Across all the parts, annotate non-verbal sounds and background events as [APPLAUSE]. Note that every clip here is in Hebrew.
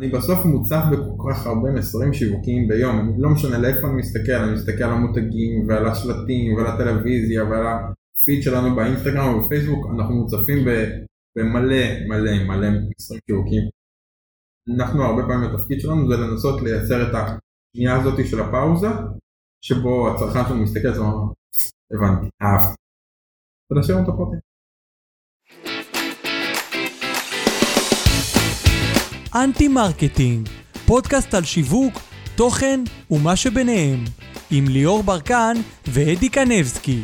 אני בסוף מוצף בכל כך הרבה מסרים שיווקיים ביום, לא משנה לאיפה אני מסתכל, אני מסתכל על המותגים ועל השלטים ועל הטלוויזיה ועל הפיד שלנו באינסטגרם ובפייסבוק, אנחנו מוצפים במלא מלא מלא מסרים שיווקיים. אנחנו הרבה פעמים התפקיד שלנו זה לנסות לייצר את השנייה הזאת של הפאוזה, שבו הצרכן שלנו מסתכל ואומר, הבנתי, אהבתי. ולהשאיר אותו פרטי. Anti Marketing, פודקאסט על שיווק, תוכן ומה שביניהם, עם ליאור ברקן ואדי קנבסקי.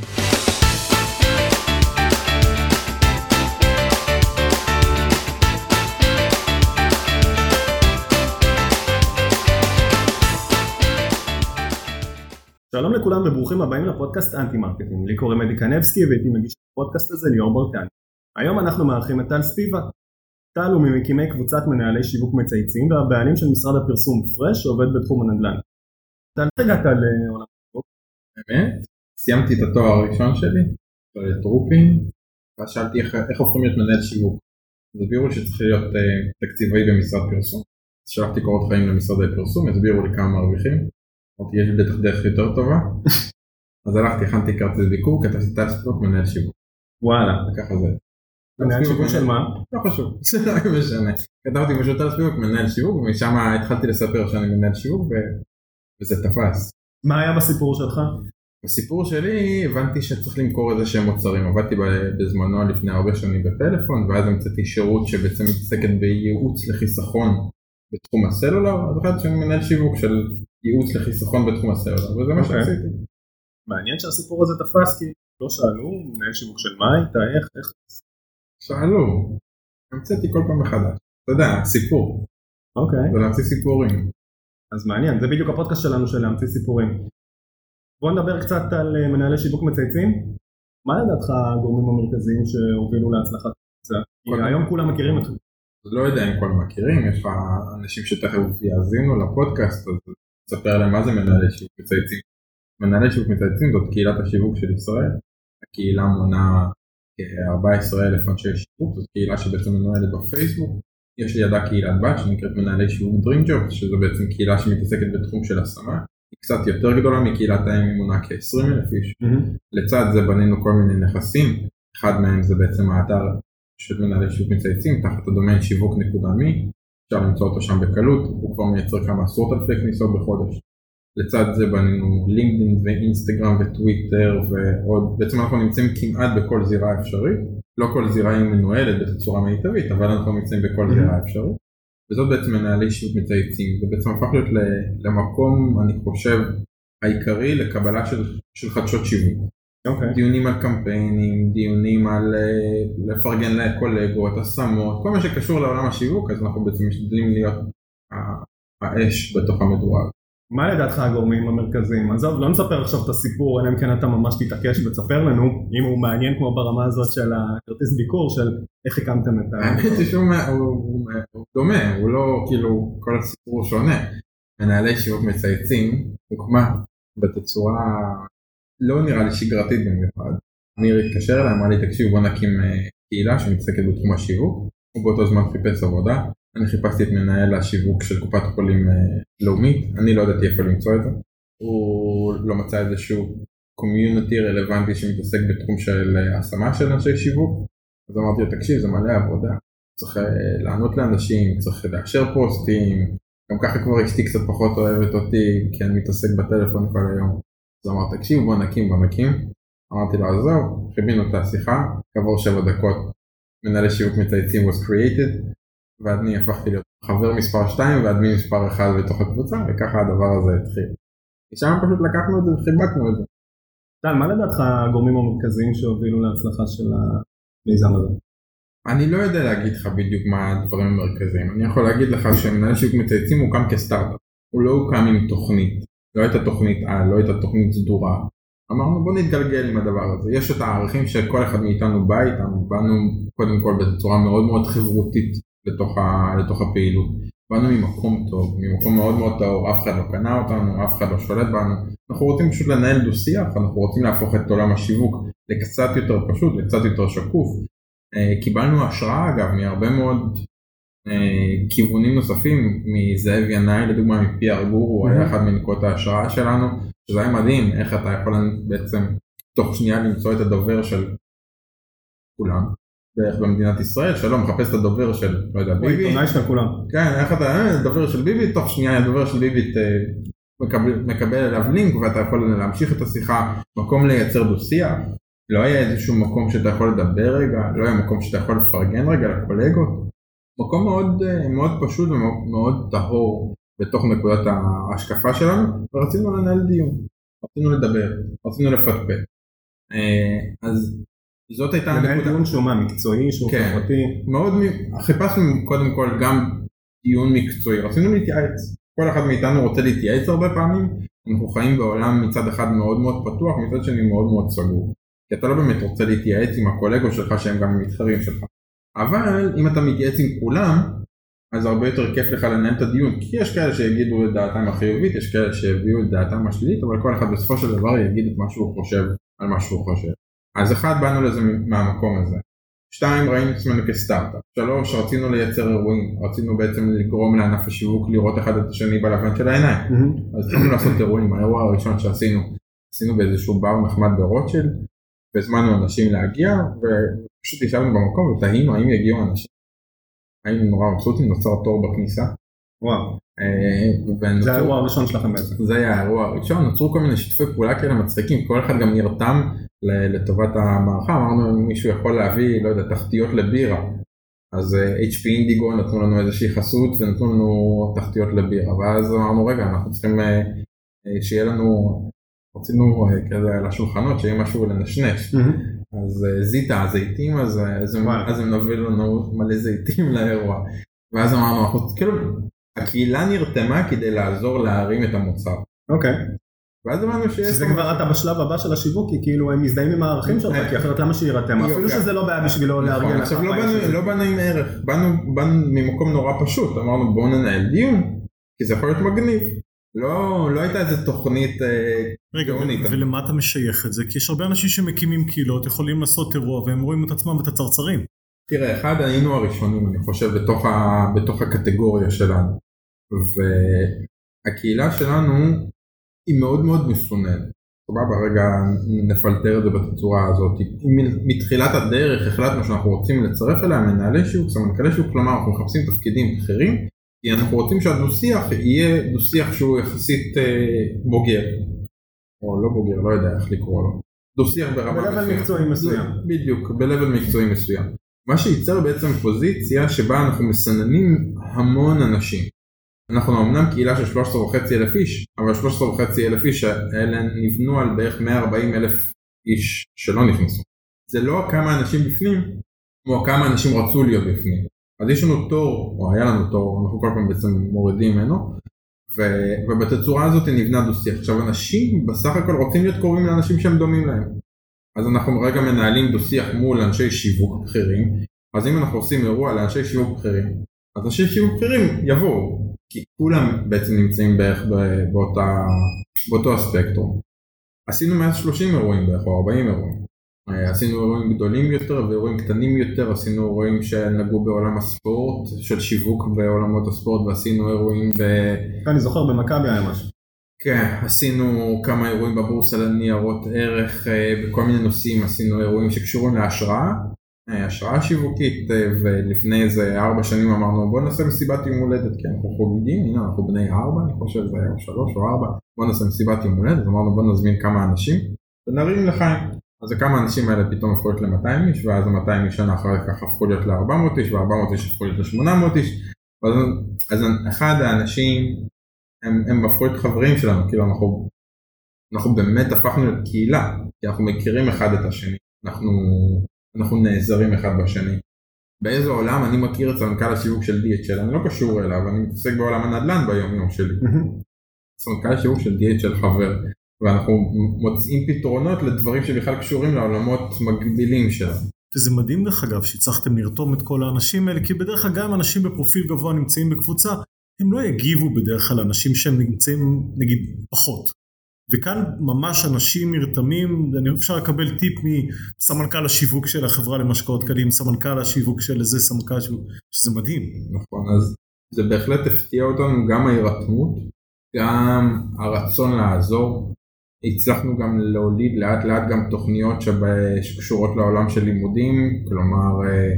שלום לכולם וברוכים הבאים לפודקאסט Anti Marketing, לי קוראים אדי קנבסקי ואיתי מגיש את הפודקאסט הזה ליאור ברקן. היום אנחנו מארחים את טל ספיבה, טל הוא ממקימי קבוצת מנהלי שיווק מצייצים והבעלים של משרד הפרסום פרש שעובד בתחום הנדל"ן. טל, איך הגעת לעולם השיווק? באמת? סיימתי את התואר הראשון שלי, טרופין, ואז שאלתי איך, איך הופכים להיות מנהל שיווק. הסבירו שצריך להיות uh, תקציבאי במשרד פרסום. אז שלחתי קורות חיים למשרדי פרסום, הסבירו לי כמה מרוויחים. אמרתי יש לי בטח דרך יותר טובה. [LAUGHS] אז הלכתי, הכנתי כרטיס ביקור, כתבתי ספוק מנהל שיווק. וואלה. וככה זה. מנהל שיווק של מה? לא חשוב, [LAUGHS] זה לא משנה. כתבתי פשוט על שיווק, מנהל שיווק, ומשם התחלתי לספר שאני מנהל שיווק, וזה תפס. מה היה בסיפור שלך? בסיפור שלי הבנתי שצריך למכור איזה שהם מוצרים, עבדתי בזמנו לפני הרבה שנים בפלאפון, ואז המצאתי שירות שבעצם מתעסקת בייעוץ לחיסכון בתחום הסלולר, אז החלטתי שאני מנהל שיווק של ייעוץ לחיסכון בתחום הסלולר, וזה מה אוקיי. שעשיתי. מעניין שהסיפור הזה תפס כי לא שאלו, מנהל שיווק של מה היית, איך, איך? שאלו, המצאתי כל פעם מחדש. אתה יודע, סיפור, אוקיי. זה להמציא סיפורים. אז מעניין, זה בדיוק הפודקאסט שלנו של להמציא סיפורים. בוא נדבר קצת על אה, מנהלי שיווק מצייצים. מה לדעתך הגורמים המרכזיים שהובילו להצלחת קבוצה? כי היום כולם מכירים אתכם. לא יודע אם כולם מכירים, יש לך אנשים שתכף יאזינו לפודקאסט, אז תספר להם מה זה מנהלי שיווק מצייצים. מנהלי שיווק מצייצים זאת קהילת השיווק של ישראל. הקהילה מונה כ-14 אלף אנשי שיווק, זאת קהילה שבעצם מנוהלת בפייסבוק. יש לידה קהילת בת שנקראת מנהלי שיווק Dream Job, שזו בעצם קהילה שמתעסקת בתחום של השמה. היא קצת יותר גדולה מקהילת האם, היא מונה כ-20 אלף איש. לצד זה בנינו כל מיני נכסים, אחד מהם זה בעצם האתר של מנהלי שיווק מצייצים תחת הדומיין שיווק נקודה מי, אפשר למצוא אותו שם בקלות, הוא כבר מייצר כמה עשרות אלפי כניסות בחודש. לצד זה בנינו לינקדאין ואינסטגרם וטוויטר ועוד, בעצם אנחנו נמצאים כמעט בכל זירה אפשרית, לא כל זירה היא מנוהלת בצורה מיטבית, אבל אנחנו נמצאים בכל Mhm. זירה אפשרית. וזאת בעצם מנהלי שיווק מצייצים, זה בעצם הפך להיות למקום, אני חושב, העיקרי לקבלה של, של חדשות שיווק. אוקיי. דיונים על קמפיינים, דיונים על אה, לפרגן לקולגות, השמות, כל מה שקשור לעולם השיווק, אז אנחנו בעצם משתדלים להיות האש בתוך המדורה. מה לדעתך הגורמים המרכזיים? עזוב, לא נספר עכשיו את הסיפור, אלא אם כן אתה ממש תתעקש ותספר לנו, אם הוא מעניין כמו ברמה הזאת של הכרטיס ביקור, של איך הקמתם את ה... האמת היא שהוא מה- הוא- הוא- הוא דומה, הוא לא כאילו כל הסיפור שונה. מנהלי שיווק מצייצים הוקמה בתצורה לא נראה לי שגרתית במיוחד. ניר התקשר אליי, אמר לי תקשיב בוא נקים אה, קהילה שמתעסקת בתחום השיווק. הוא באותו זמן חיפש עבודה. אני חיפשתי את מנהל השיווק של קופת חולים אה, לאומית, אני לא ידעתי איפה למצוא את זה. הוא לא מצא איזשהו קומיוניטי רלוונטי שמתעסק בתחום של אה, השמה של אנשי שיווק. אז אמרתי לו תקשיב זה מלא עבודה, צריך אה, לענות לאנשים, צריך לאשר פוסטים, גם ככה כבר אשתי קצת פחות אוהבת אותי כי אני מתעסק בטלפון כל היום. אז אמר תקשיב בוא נקים בוא נקים. אמרתי לו עזוב, חיבינו את השיחה, כעבור שבע דקות מנהלי שיווק מצייצים was created ואני הפכתי להיות חבר מספר 2 ואדמין מספר 1 בתוך הקבוצה וככה הדבר הזה התחיל. משם פשוט לקחנו את זה וחיבקנו את זה. טל, מה לדעתך הגורמים המרכזיים שהובילו להצלחה של המיזם הזה? אני לא יודע להגיד לך בדיוק מה הדברים המרכזיים, אני יכול להגיד לך שמנהל שיווק מצייצים הוקם כסטארט-אפ, הוא לא הוקם עם תוכנית, לא הייתה תוכנית על, לא הייתה תוכנית סדורה, אמרנו בוא נתגלגל עם הדבר הזה, יש את הערכים שכל אחד מאיתנו בא איתנו, באנו קודם כל בצורה מאוד מאוד חברותית לתוך, ה, לתוך הפעילות, באנו ממקום טוב, ממקום מאוד מאוד טהור, אף אחד לא קנה אותנו, אף אחד לא שולט בנו, אנחנו רוצים פשוט לנהל דו שיח, אנחנו רוצים להפוך את עולם השיווק לקצת יותר פשוט, לקצת יותר שקוף. אה, קיבלנו השראה אגב מהרבה מאוד אה, כיוונים נוספים מזאב ינאי לדוגמה מפי ארגור הוא היה אחד מנקודות ההשראה שלנו שזה היה מדהים איך אתה יכול בעצם תוך שנייה למצוא את הדובר של כולם בערך במדינת ישראל. שלא מחפש את הדובר של לא יודע ביבי, עיתונאי של כולם, כן איך אתה אה, דובר של ביבי תוך שנייה הדובר של ביבי אה, מקבל, מקבל אליו לינק ואתה יכול להמשיך את השיחה מקום לייצר דו שיח לא היה איזשהו מקום שאתה יכול לדבר רגע לא היה מקום שאתה יכול לפרגן רגע לקולגות. מקום מאוד אה, מאוד פשוט ומאוד טהור בתוך נקודת ההשקפה שלנו ורצינו לנהל דיון. רצינו לדבר רצינו לפטפט. אז זאת הייתה הנקודה. לנהל דיון שהוא מה מקצועי שהוא כן, חברתי. מאוד חיפשנו קודם כל גם דיון מקצועי. רצינו להתייעץ. כל אחד מאיתנו רוצה להתייעץ הרבה פעמים. אנחנו חיים בעולם מצד אחד מאוד מאוד פתוח מצד שני מאוד מאוד סגור. כי אתה לא באמת רוצה להתייעץ עם הקולגות שלך שהם גם המתחרים שלך. אבל אם אתה מתייעץ עם כולם אז הרבה יותר כיף לך לנהל את הדיון. כי יש כאלה שיגידו את דעתם החיובית יש כאלה שיביאו את דעתם השלילית אבל כל אחד בסופו של דבר יגיד את מה שהוא חושב על מה שהוא חושב אז אחד באנו לזה מהמקום הזה. שתיים ראינו את עצמנו כסטארט-אפ. שלוש רצינו לייצר אירועים. רצינו בעצם לגרום לענף השיווק לראות אחד את השני בלבן של העיניים. Mm-hmm. אז התחלנו לעשות אירועים. האירוע הראשון שעשינו עשינו באיזשהו בר נחמד ברוטשילד. והזמנו אנשים להגיע ופשוט ישבנו במקום ותהינו האם יגיעו אנשים? היינו נורא מבסוטים נוצר תור בכניסה. וואו זה האירוע הראשון שלכם בעצם. זה היה האירוע הראשון נוצרו כל מיני שיתופי פעולה כאלה מצחיקים כל אחד גם נרתם לטובת המערכה. אמרנו אם מישהו יכול להביא לא יודע תחתיות לבירה אז אה, HP אינדיגו נתנו לנו איזושהי חסות ונתנו לנו תחתיות לבירה. ואז אמרנו רגע אנחנו צריכים אה, שיהיה לנו רצינו כזה על השולחנות שיהיה משהו לנשנש. אז זיטה הזיתים אז הם נביא לנו מלא זיתים לאירוע. ואז אמרנו אנחנו כאילו הקהילה נרתמה כדי לעזור להרים את המוצר. אוקיי. ואז הבנו שיש... שזה כבר אתה בשלב הבא של השיווק, כי כאילו הם מזדהים עם הערכים שלך, כי אחרת למה שירתם? אפילו שזה לא בעיה בשבילו נכון, לארגן לך. עכשיו לא באנו עם ערך, באנו ממקום נורא פשוט, אמרנו בואו ננהל דיון, כי זה יכול להיות מגניב. לא, לא הייתה איזה תוכנית אה, רגע, ולמה אתה משייך את זה? כי יש הרבה אנשים שמקימים קהילות, יכולים לעשות אירוע והם רואים את עצמם ואת הצרצרים. תראה, אחד היינו הראשונים, אני חושב, בתוך, ה, בתוך הקטגוריה שלנו. והקהילה שלנו היא מאוד מאוד מסוננת. סבבה, רגע נפלטר את זה בתצורה הזאת. מתחילת הדרך החלטנו שאנחנו רוצים לצרף אליה מנהלי שיווק, סמנכ"לי שיווק, כלומר אנחנו מחפשים תפקידים בכירים, כי אנחנו רוצים שהדו שיח יהיה דו שיח שהוא יחסית אה, בוגר. או לא בוגר, לא יודע איך לקרוא לו. דו שיח ברמה מסוימת. ב-level מקצועי מסוים. בדיוק, ב-level מקצועי מסוים. מה שייצר בעצם פוזיציה שבה אנחנו מסננים המון אנשים. אנחנו אמנם קהילה של 13 וחצי אלף איש, אבל 13 וחצי אלף איש האלה נבנו על בערך 140 אלף איש שלא נכנסו. זה לא כמה אנשים בפנים, כמו כמה אנשים רצו להיות בפנים. אז יש לנו תור, או היה לנו תור, אנחנו כל פעם בעצם מורידים ממנו, ו, ובתצורה הזאת נבנה דו שיח. עכשיו אנשים בסך הכל רוצים להיות קרובים לאנשים שהם דומים להם. אז אנחנו רגע מנהלים דו שיח מול אנשי שיווק בכירים, אז אם אנחנו עושים אירוע לאנשי שיווק בכירים, אז אנשי שיווק בכירים יבואו, כי כולם בעצם נמצאים בערך באותה, באותו הספקטרום. עשינו 130 אירועים בערך או 40 אירועים. אה, עשינו אירועים גדולים יותר ואירועים קטנים יותר, עשינו אירועים שנגעו בעולם הספורט, של שיווק בעולמות הספורט ועשינו אירועים ב... אני זוכר במכבי היה משהו. כן, עשינו כמה אירועים בבורסה לניירות ערך אה, בכל מיני נושאים, עשינו אירועים שקשורים להשראה אה, השראה שיווקית אה, ולפני איזה ארבע שנים אמרנו בוא נעשה מסיבת יום הולדת כי אנחנו חוגגים, הנה אנחנו בני ארבע אני חושב זה היה שלוש או ארבע בוא נעשה מסיבת יום הולדת אמרנו בוא נזמין כמה אנשים ונרים לחיים. אז כמה אנשים האלה פתאום הפכו להיות ל-200 איש ואז ה-200 איש שנה אחרי כך הפכו להיות ל-400 איש וה-400 איש הפכו להיות ל-800 איש. אז, אז אחד האנשים הם, הם הפכו להיות חברים שלנו כאילו אנחנו אנחנו באמת הפכנו להיות קהילה כי אנחנו מכירים אחד את השני אנחנו אנחנו נעזרים אחד בשני. באיזה עולם אני מכיר את סמנכ"ל השיווק של DHL, אני לא קשור אליו, אני מתעסק בעולם הנדל"ן ביום יום שלי. סמנכ"ל השיווק של DHL חבר, ואנחנו מוצאים פתרונות לדברים שבכלל קשורים לעולמות מקבילים שלנו. וזה מדהים דרך אגב שהצלחתם לרתום את כל האנשים האלה, כי בדרך כלל גם אנשים בפרופיל גבוה נמצאים בקבוצה, הם לא יגיבו בדרך כלל לאנשים שהם נמצאים נגיד פחות. וכאן ממש אנשים נרתמים, אני אפשר לקבל טיפ מסמנכ"ל השיווק של החברה למשקאות קלים, סמנכ"ל השיווק של איזה סמנכ"ל שיווק, שזה מדהים. נכון, אז זה בהחלט הפתיע אותנו גם ההירתמות, גם הרצון לעזור. הצלחנו גם להוליד לאט לאט גם תוכניות שקשורות לעולם של לימודים, כלומר אה,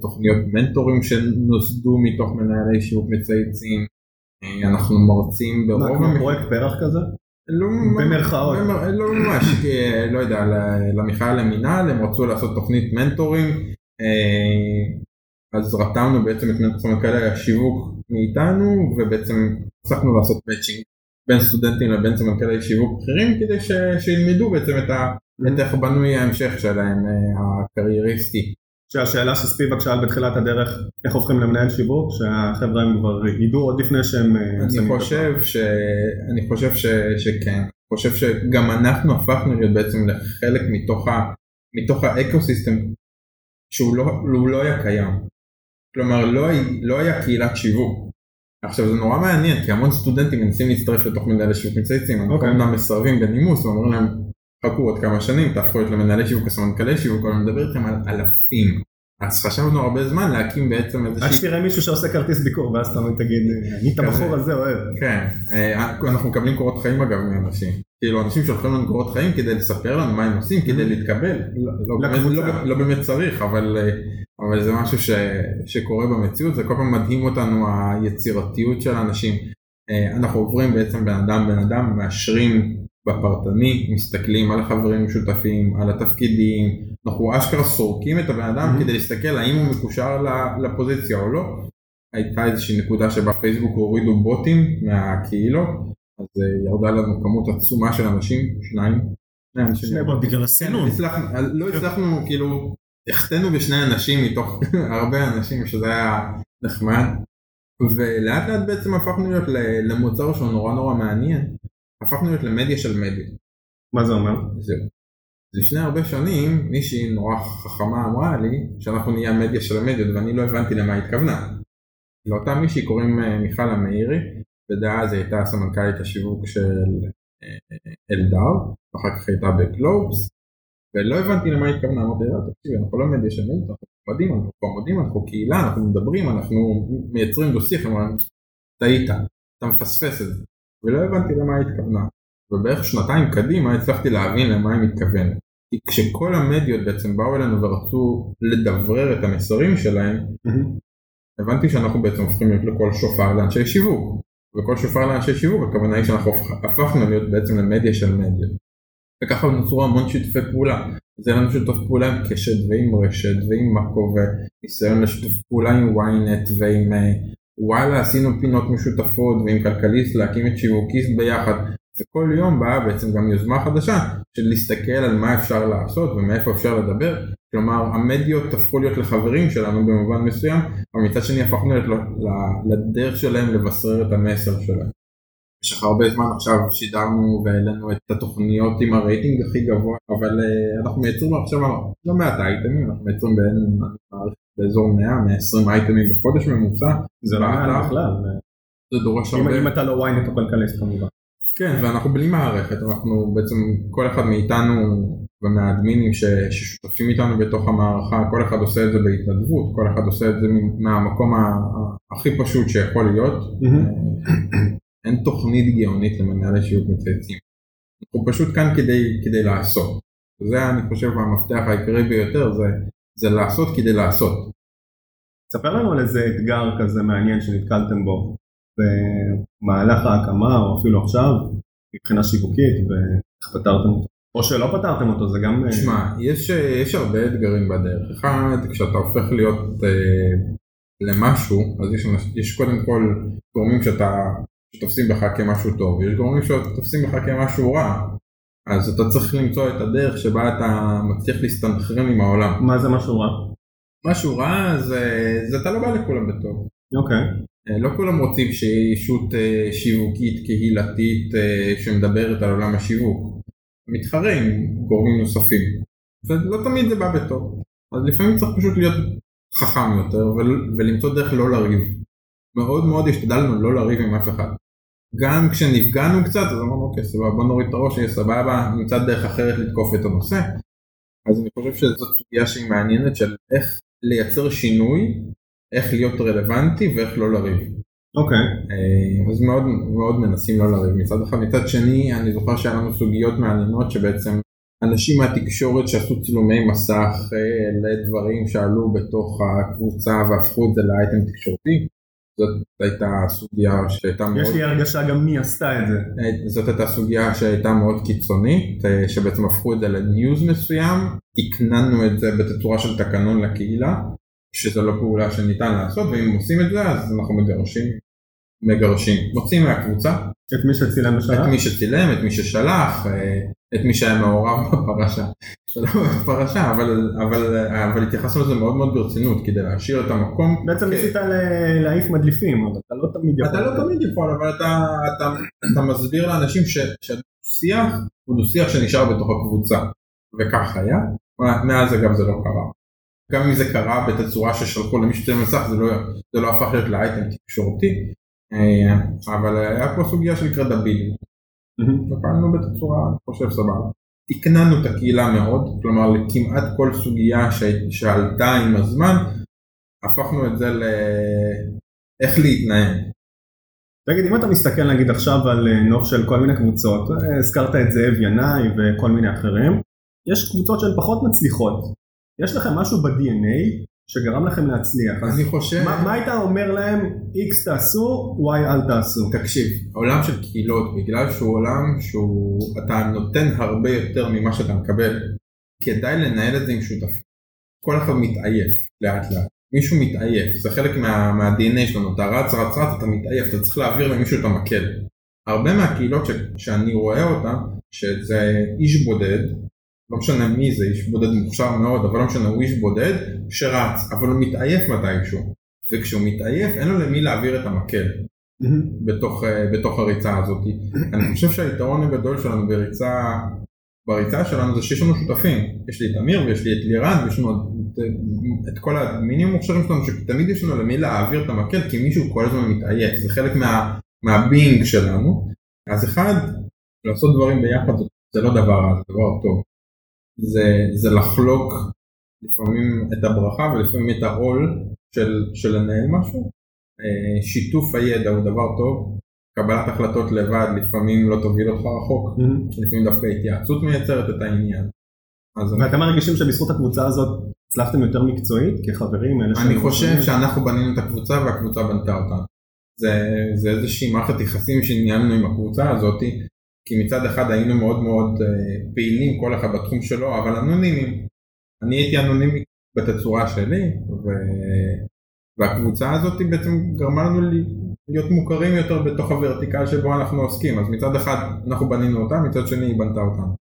תוכניות מנטורים שנוסדו מתוך מנהלי שיווק מצייצים, אה, אנחנו מרצים ברוב... כמו פרויקט פרח כזה? לא, במרכאות. לא ממש, לא יודע, למכלל למינהל הם רצו לעשות תוכנית מנטורים, אז רתמנו בעצם את סמנכ"לי השיווק מאיתנו ובעצם הצלחנו לעשות מאצ'ינג בין סטודנטים לבין סמנכ"לי שיווק בכירים כדי ש, שילמדו בעצם את, ה, את איך בנוי ההמשך שלהם הקרייריסטי. שהשאלה שספיבק שאל בתחילת הדרך איך הופכים למנהל שיווק שהחבר'ה הם כבר ידעו עוד לפני שהם אני חושב, ש... אני חושב ש... שכן, אני חושב שגם אנחנו הפכנו להיות בעצם לחלק מתוך, ה... מתוך האקוסיסטם שהוא לא, לא היה קיים. כלומר לא, לא היה קהילת שיווק. עכשיו זה נורא מעניין כי המון סטודנטים מנסים להצטרף לתוך מנהלי שיווק מצייצים, אנחנו okay. אמנם מסרבים בנימוס ואומרים להם חכו עוד כמה שנים תהפכו להיות למנהלי שיווק או סמנכ"לי שיווק, אני מדבר איתכם על אלפים. אז חשבנו הרבה זמן להקים בעצם איזה עד שתראה מישהו שעושה כרטיס ביקור ואז אתה תגיד אני את הבחור הזה אוהב. כן, אה, אנחנו מקבלים קורות חיים אגב מאנשים. כאילו אנשים שולחים לנו קורות חיים כדי לספר לנו מה הם עושים כדי להתקבל. לא, לא, לא, לא באמת צריך אבל אה, זה משהו שקורה במציאות, זה כל פעם מדהים אותנו היצירתיות של האנשים. אה, אנחנו עוברים בעצם בן אדם בן אדם, מאשרים בפרטני, מסתכלים על החברים המשותפים, על התפקידים, אנחנו אשכרה סורקים את הבן אדם mm-hmm. כדי להסתכל האם הוא מקושר לפוזיציה או לא. הייתה איזושהי נקודה שבה פייסבוק הורידו בוטים מהקהילות, אז אה, ירדה לנו כמות עצומה של אנשים, שניים. שני בוטים בגלל הסינון. כן, לא הצלחנו כאילו החטאנו בשני אנשים מתוך [LAUGHS] הרבה אנשים שזה היה נחמד ולאט לאט בעצם הפכנו להיות למוצר שהוא נורא נורא מעניין הפכנו להיות למדיה של מדיה. מה זה אומר? זהו. לפני הרבה שנים מישהי נורא חכמה אמרה לי שאנחנו נהיה מדיה של המדיות ואני לא הבנתי למה היא התכוונה. לאותה מישהי קוראים אה, מיכל המאירי ודאז היא הייתה סמנכ"לית השיווק של אה, אה, אלדר ואחר כך הייתה בגלובס ולא הבנתי למה התכוונה, אמרתי לה, תקשיבי, אנחנו לא מדיה של מדיט, אנחנו מדהים, אנחנו פה עמודים, אנחנו קהילה, אנחנו מדברים, אנחנו מייצרים דו שיח, אמרנו, טעית, אתה מפספס את זה. ולא הבנתי למה היא התכוונה. ובערך שנתיים קדימה הצלחתי להבין למה היא מתכוונת. כי כשכל המדיות בעצם באו אלינו ורצו לדברר את המסרים שלהם, הבנתי שאנחנו בעצם הופכים להיות לכל שופר לאנשי שיווק. וכל שופר לאנשי שיווק הכוונה היא שאנחנו הפכנו להיות בעצם למדיה של מדיות. וככה נוצרו המון שיתופי פעולה. זה לנו שיתוף פעולה עם קשת ועם רשת ועם מאקו וניסיון לשיתוף פעולה עם ynet ועם אה, וואלה עשינו פינות משותפות ועם כלכליסט להקים את שיווקיסט ביחד. וכל יום באה בעצם גם יוזמה חדשה של להסתכל על מה אפשר לעשות ומאיפה אפשר לדבר. כלומר המדיות הפכו להיות לחברים שלנו במובן מסוים אבל מצד שני הפכנו להיות לדרך שלהם לבשר את המסר שלהם. במשך הרבה זמן עכשיו שידרנו והעלינו את התוכניות עם הרייטינג הכי גבוה אבל uh, אנחנו מייצרים עכשיו לא מעט אייטמים אנחנו מייצרים בין, באזור 100-120 אייטמים בחודש ממוצע? זה לא מעט בכלל זה דורש הרבה אם אתה לא ynet או כלכליסט כמובן. כן ואנחנו בלי מערכת אנחנו בעצם כל אחד מאיתנו ומהאדמינים ששותפים איתנו בתוך המערכה כל אחד עושה את זה בהתנדבות כל אחד עושה את זה מהמקום הכי פשוט שיכול להיות. אין תוכנית גאונית למנהלי שיווק מצייצים. אנחנו פשוט כאן כדי, כדי לעשות. זה אני חושב המפתח העיקרי ביותר זה, זה לעשות כדי לעשות. ספר לנו על איזה אתגר כזה מעניין שנתקלתם בו במהלך ההקמה או אפילו עכשיו מבחינה שיווקית ואיך פתרתם אותו. או שלא פתרתם אותו זה גם... תשמע, יש, יש הרבה אתגרים בדרך. אחד, כשאתה הופך להיות אה, למשהו, אז יש, יש קודם כל גורמים שאתה שתופסים בך כמשהו טוב, יש גורמים שתופסים בך כמשהו רע, אז אתה צריך למצוא את הדרך שבה אתה מצליח להסתנכרן עם העולם. מה זה משהו רע? משהו רע זה, זה אתה לא בא לכולם בטוב. אוקיי. Okay. אה, לא כולם רוצים שיהיה ישות אה, שיווקית קהילתית אה, שמדברת על עולם השיווק. מתחרה עם גורמים נוספים. ולא תמיד זה בא בטוב. אז לפעמים צריך פשוט להיות חכם יותר ולמצוא דרך לא לריב. מאוד מאוד השתדלנו לא לריב עם אף אחד. גם כשנפגענו קצת אז אמרנו אוקיי סבבה בוא נוריד את הראש יהיה סבבה נמצא דרך אחרת לתקוף את הנושא. אז אני חושב שזאת סוגיה שהיא מעניינת של איך לייצר שינוי איך להיות רלוונטי ואיך לא לריב. אוקיי. אה, אז מאוד מאוד מנסים לא לריב מצד אחד מצד שני אני זוכר שהיה לנו סוגיות מעניינות שבעצם אנשים מהתקשורת שעשו צילומי מסך אה, לדברים שעלו בתוך הקבוצה והפכו את זה לאייטם תקשורתי. זאת הייתה סוגיה שהייתה מאוד, יש לי הרגשה גם מי עשתה את זה. אה, זאת הייתה סוגיה שהייתה מאוד קיצונית אה, שבעצם הפכו את זה לניוז מסוים, תקננו את זה בתצורה של תקנון לקהילה, שזו לא פעולה שניתן לעשות ואם עושים את זה אז אנחנו מגרשים, מגרשים, מוצאים מהקבוצה את מי שצילם את בשלב? מי שצילם, את מי ששלח, אה, את מי שהיה מעורב בפרשה. זה לא בפרשה, אבל, אבל, אבל התייחסנו לזה מאוד מאוד ברצינות כדי להשאיר את המקום. בעצם כן. ניסית ל- להעיף מדליפים, אבל אתה לא תמיד יכול. אתה לא תמיד יכול, אבל אתה, אתה, אתה מסביר לאנשים ש- שהשיח הוא דו שיח שנשאר בתוך הקבוצה. וכך היה, מאז אגב זה לא קרה. גם אם זה קרה בתצורה ששלחו למישהו צילם מסך זה לא, זה לא הפך להיות לאייטם תקשורתי. אה, אבל היה פה סוגיה של קרדביליות. ופעלנו בתצורה, אני חושב סבבה. תקננו את הקהילה מאוד, כלומר לכמעט כל סוגיה ש... שעלתה עם הזמן, הפכנו את זה לאיך להתנהל. תגיד, אם אתה מסתכל נגיד עכשיו על אה, נוף של כל מיני קבוצות, אה, הזכרת את זאב ינאי וכל מיני אחרים, יש קבוצות שהן פחות מצליחות. יש לכם משהו ב-DNA שגרם לכם להצליח. אז אני חושב, מה, מה היית אומר להם, X תעשו, Y אל תעשו? תקשיב, העולם של קהילות, בגלל שהוא עולם שהוא, אתה נותן הרבה יותר ממה שאתה מקבל, כדאי לנהל את זה עם שותפים. כל אחד מתעייף לאט לאט. מישהו מתעייף, זה חלק מה, מה-DNA שלנו, אתה רץ רץ רץ, אתה מתעייף, אתה צריך להעביר למישהו את המקל. הרבה מהקהילות ש, שאני רואה אותן, שזה איש בודד, לא משנה מי זה, איש בודד מוכשר מאוד, אבל לא משנה, הוא איש בודד שרץ, אבל הוא מתעייף מתישהו. וכשהוא מתעייף אין לו למי להעביר את המקל מהמם. בתוך, אה, בתוך הריצה הזאת. אני חושב שהיתרון הגדול שלנו בריצה, בריצה שלנו זה שיש לנו שותפים. יש לי את אמיר ויש לי את לירן ויש לנו את, את כל המינימום מוכשרים שלנו שתמיד יש לנו למי להעביר את המקל כי מישהו כל הזמן מתעייף. זה חלק מה, מהבינג שלנו. אז אחד, לעשות דברים ביחד זה לא דבר רע, זה דבר טוב. זה, זה לחלוק לפעמים את הברכה ולפעמים את העול של, של לנהל משהו. אה, שיתוף הידע הוא דבר טוב, קבלת החלטות לבד לפעמים לא תוביל אותך רחוק, מהמם. לפעמים דווקא התייעצות מייצרת את העניין. אז אני, ואתם מרגישים שבזכות הקבוצה הזאת הצלחתם יותר מקצועית כחברים? אני חושב ראשונים? שאנחנו בנינו את הקבוצה והקבוצה בנתה אותה. זה, זה איזושהי מערכת יחסים שניהלנו עם הקבוצה הזאת, כי מצד אחד היינו מאוד מאוד אה, פעילים כל אחד בתחום שלו, אבל אנונימיים. אני הייתי אנונימי בתצורה שלי, ו... והקבוצה הזאת בעצם גרמה לנו להיות מוכרים יותר בתוך הוורטיקל שבו אנחנו עוסקים, אז מצד אחד אנחנו בנינו אותה, מצד שני היא בנתה אותנו.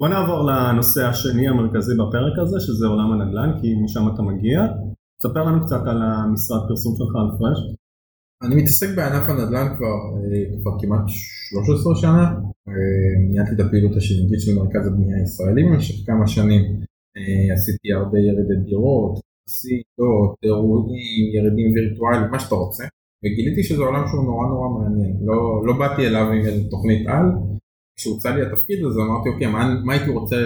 בוא נעבור לנושא השני המרכזי בפרק הזה, שזה עולם הנדל"ן, כי משם אתה מגיע. תספר לנו קצת על המשרד פרסום שלך על פרש. אני מתעסק בענף הנדל"ן כבר, אה, כבר כמעט 13 שנה, אה, ניהלתי את הפעילות השיווקית של מרכז הבנייה הישראלי במשך כמה שנים, אה, עשיתי הרבה ירידי דירות, עשיתות, אירועים, ירידים וירטואליים, מה שאתה רוצה, וגיליתי שזה עולם שהוא נורא נורא מעניין, לא, לא באתי אליו עם איזה תוכנית על, כשהוצע לי התפקיד הזה אמרתי אוקיי מה, מה הייתי רוצה